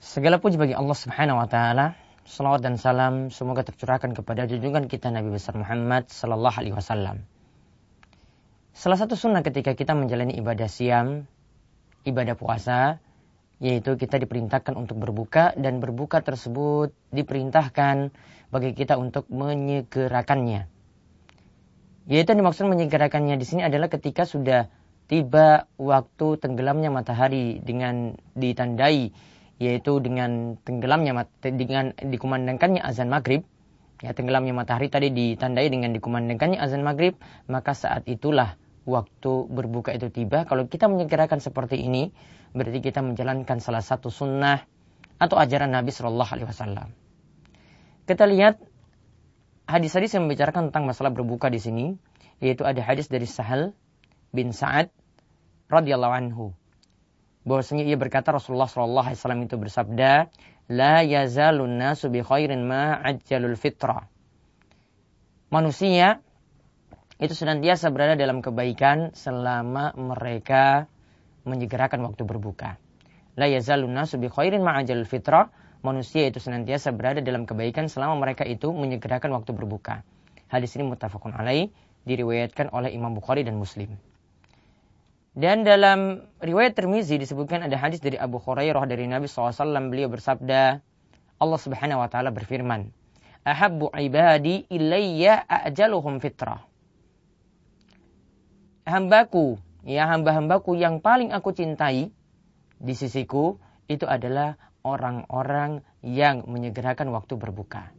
Segala puji bagi Allah Subhanahu wa taala. Salawat dan salam semoga tercurahkan kepada junjungan kita Nabi besar Muhammad sallallahu alaihi wasallam. Salah satu sunnah ketika kita menjalani ibadah siam, ibadah puasa, yaitu kita diperintahkan untuk berbuka dan berbuka tersebut diperintahkan bagi kita untuk menyegerakannya. Yaitu dimaksud menyegerakannya di sini adalah ketika sudah tiba waktu tenggelamnya matahari dengan ditandai yaitu dengan tenggelamnya dengan dikumandangkannya azan maghrib. Ya tenggelamnya matahari tadi ditandai dengan dikumandangkannya azan maghrib maka saat itulah waktu berbuka itu tiba. Kalau kita menyegerakan seperti ini berarti kita menjalankan salah satu sunnah atau ajaran Nabi Shallallahu Alaihi Wasallam. Kita lihat hadis-hadis yang membicarakan tentang masalah berbuka di sini yaitu ada hadis dari Sahal bin Sa'ad radhiyallahu anhu bahwasanya ia berkata Rasulullah Shallallahu Alaihi Wasallam itu bersabda, la yazalun nasu bi khairin ma ajjalul fitra. Manusia itu senantiasa berada dalam kebaikan selama mereka menyegerakan waktu berbuka. La yazalun nasu bi khairin ma ajjalul fitra. Manusia itu senantiasa berada dalam kebaikan selama mereka itu menyegerakan waktu berbuka. Hadis ini muttafaqun alaih diriwayatkan oleh Imam Bukhari dan Muslim. Dan dalam riwayat Tirmizi disebutkan ada hadis dari Abu Hurairah dari Nabi SAW beliau bersabda Allah Subhanahu wa taala berfirman Ahabbu ibadi ilayya ajaluhum fitrah Hambaku ya hamba-hambaku yang paling aku cintai di sisiku itu adalah orang-orang yang menyegerakan waktu berbuka.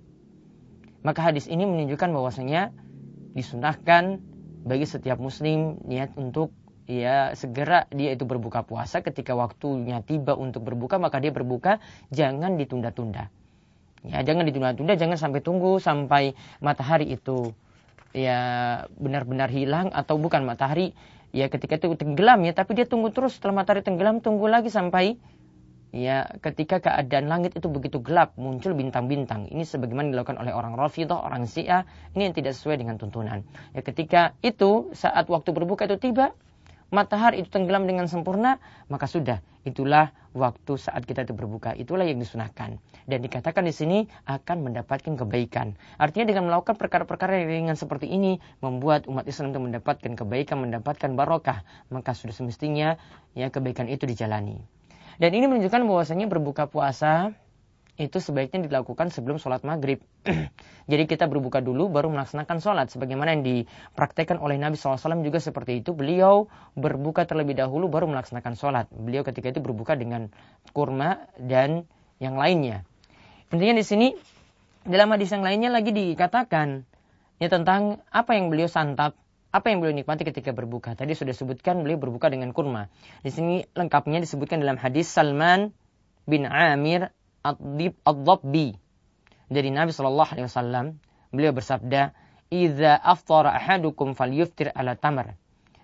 Maka hadis ini menunjukkan bahwasanya disunahkan bagi setiap muslim niat untuk ya segera dia itu berbuka puasa. Ketika waktunya tiba untuk berbuka maka dia berbuka jangan ditunda-tunda. Ya jangan ditunda-tunda jangan sampai tunggu sampai matahari itu ya benar-benar hilang atau bukan matahari. Ya ketika itu tenggelam ya tapi dia tunggu terus. Setelah matahari tenggelam tunggu lagi sampai ya ketika keadaan langit itu begitu gelap muncul bintang-bintang. Ini sebagaimana dilakukan oleh orang Rafidah, orang Syiah. Ini yang tidak sesuai dengan tuntunan. Ya ketika itu saat waktu berbuka itu tiba matahari itu tenggelam dengan sempurna, maka sudah itulah waktu saat kita itu berbuka. Itulah yang disunahkan. Dan dikatakan di sini akan mendapatkan kebaikan. Artinya dengan melakukan perkara-perkara yang ringan seperti ini membuat umat Islam itu mendapatkan kebaikan, mendapatkan barokah, maka sudah semestinya ya kebaikan itu dijalani. Dan ini menunjukkan bahwasanya berbuka puasa itu sebaiknya dilakukan sebelum sholat maghrib. Jadi kita berbuka dulu baru melaksanakan sholat. Sebagaimana yang dipraktekkan oleh Nabi SAW juga seperti itu. Beliau berbuka terlebih dahulu baru melaksanakan sholat. Beliau ketika itu berbuka dengan kurma dan yang lainnya. Intinya di sini dalam hadis yang lainnya lagi dikatakan ya tentang apa yang beliau santap, apa yang beliau nikmati ketika berbuka. Tadi sudah sebutkan beliau berbuka dengan kurma. Di sini lengkapnya disebutkan dalam hadis Salman bin Amir Ad-Dabbi. Dari Nabi Shallallahu Alaihi Wasallam beliau bersabda Iza aftara ahadukum falyuftir ala tamar.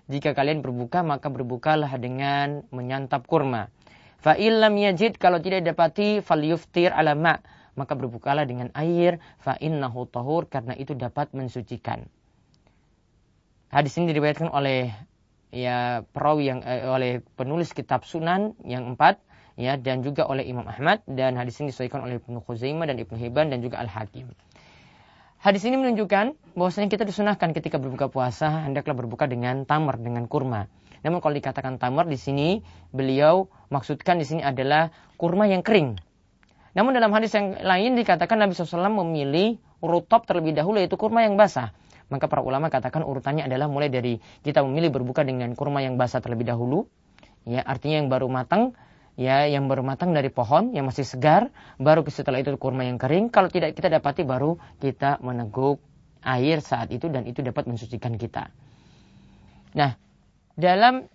Jika kalian berbuka maka berbukalah dengan menyantap kurma. Fa illam yajid kalau tidak dapati falyuftir ala ma. Maka berbukalah dengan air fa innahu tahur karena itu dapat mensucikan. Hadis ini diriwayatkan oleh ya perawi yang eh, oleh penulis kitab Sunan yang empat ya dan juga oleh Imam Ahmad dan hadis ini disahihkan oleh Ibnu Khuzaimah dan Ibnu Hibban dan juga Al Hakim. Hadis ini menunjukkan bahwasanya kita disunahkan ketika berbuka puasa hendaklah berbuka dengan tamar dengan kurma. Namun kalau dikatakan tamar di sini beliau maksudkan di sini adalah kurma yang kering. Namun dalam hadis yang lain dikatakan Nabi SAW memilih rutop terlebih dahulu yaitu kurma yang basah. Maka para ulama katakan urutannya adalah mulai dari kita memilih berbuka dengan kurma yang basah terlebih dahulu, ya artinya yang baru matang ya yang baru matang dari pohon yang masih segar baru setelah itu kurma yang kering. Kalau tidak kita dapati baru kita meneguk air saat itu dan itu dapat mensucikan kita. Nah dalam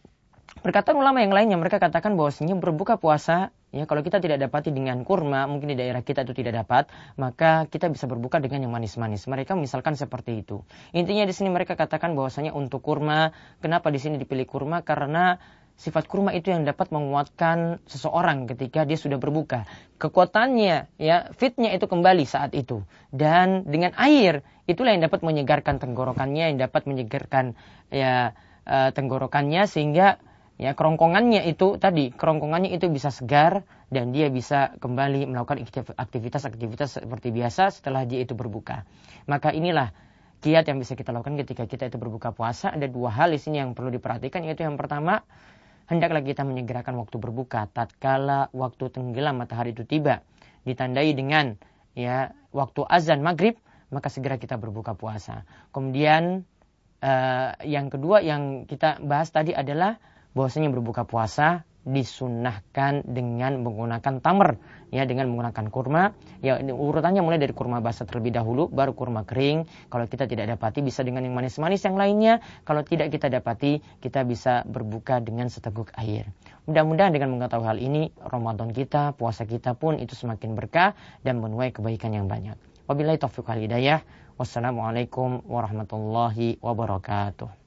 perkataan ulama yang lainnya mereka katakan bahwasanya berbuka puasa ya kalau kita tidak dapati dengan kurma mungkin di daerah kita itu tidak dapat maka kita bisa berbuka dengan yang manis-manis. Mereka misalkan seperti itu. Intinya di sini mereka katakan bahwasanya untuk kurma kenapa di sini dipilih kurma? Karena sifat kurma itu yang dapat menguatkan seseorang ketika dia sudah berbuka. Kekuatannya, ya, fitnya itu kembali saat itu. Dan dengan air, itulah yang dapat menyegarkan tenggorokannya, yang dapat menyegarkan ya uh, tenggorokannya sehingga ya kerongkongannya itu tadi kerongkongannya itu bisa segar dan dia bisa kembali melakukan aktivitas-aktivitas seperti biasa setelah dia itu berbuka. Maka inilah kiat yang bisa kita lakukan ketika kita itu berbuka puasa. Ada dua hal di sini yang perlu diperhatikan yaitu yang pertama hendaklah kita menyegerakan waktu berbuka tatkala waktu tenggelam matahari itu tiba ditandai dengan ya waktu azan maghrib maka segera kita berbuka puasa. Kemudian uh, yang kedua yang kita bahas tadi adalah bahwasanya berbuka puasa disunahkan dengan menggunakan tamar ya dengan menggunakan kurma. Ya urutannya mulai dari kurma basah terlebih dahulu baru kurma kering. Kalau kita tidak dapati bisa dengan yang manis-manis yang lainnya. Kalau tidak kita dapati kita bisa berbuka dengan seteguk air. Mudah-mudahan dengan mengetahui hal ini Ramadan kita puasa kita pun itu semakin berkah dan menuai kebaikan yang banyak. Wabillahi taufiq hidayah. Wassalamualaikum warahmatullahi wabarakatuh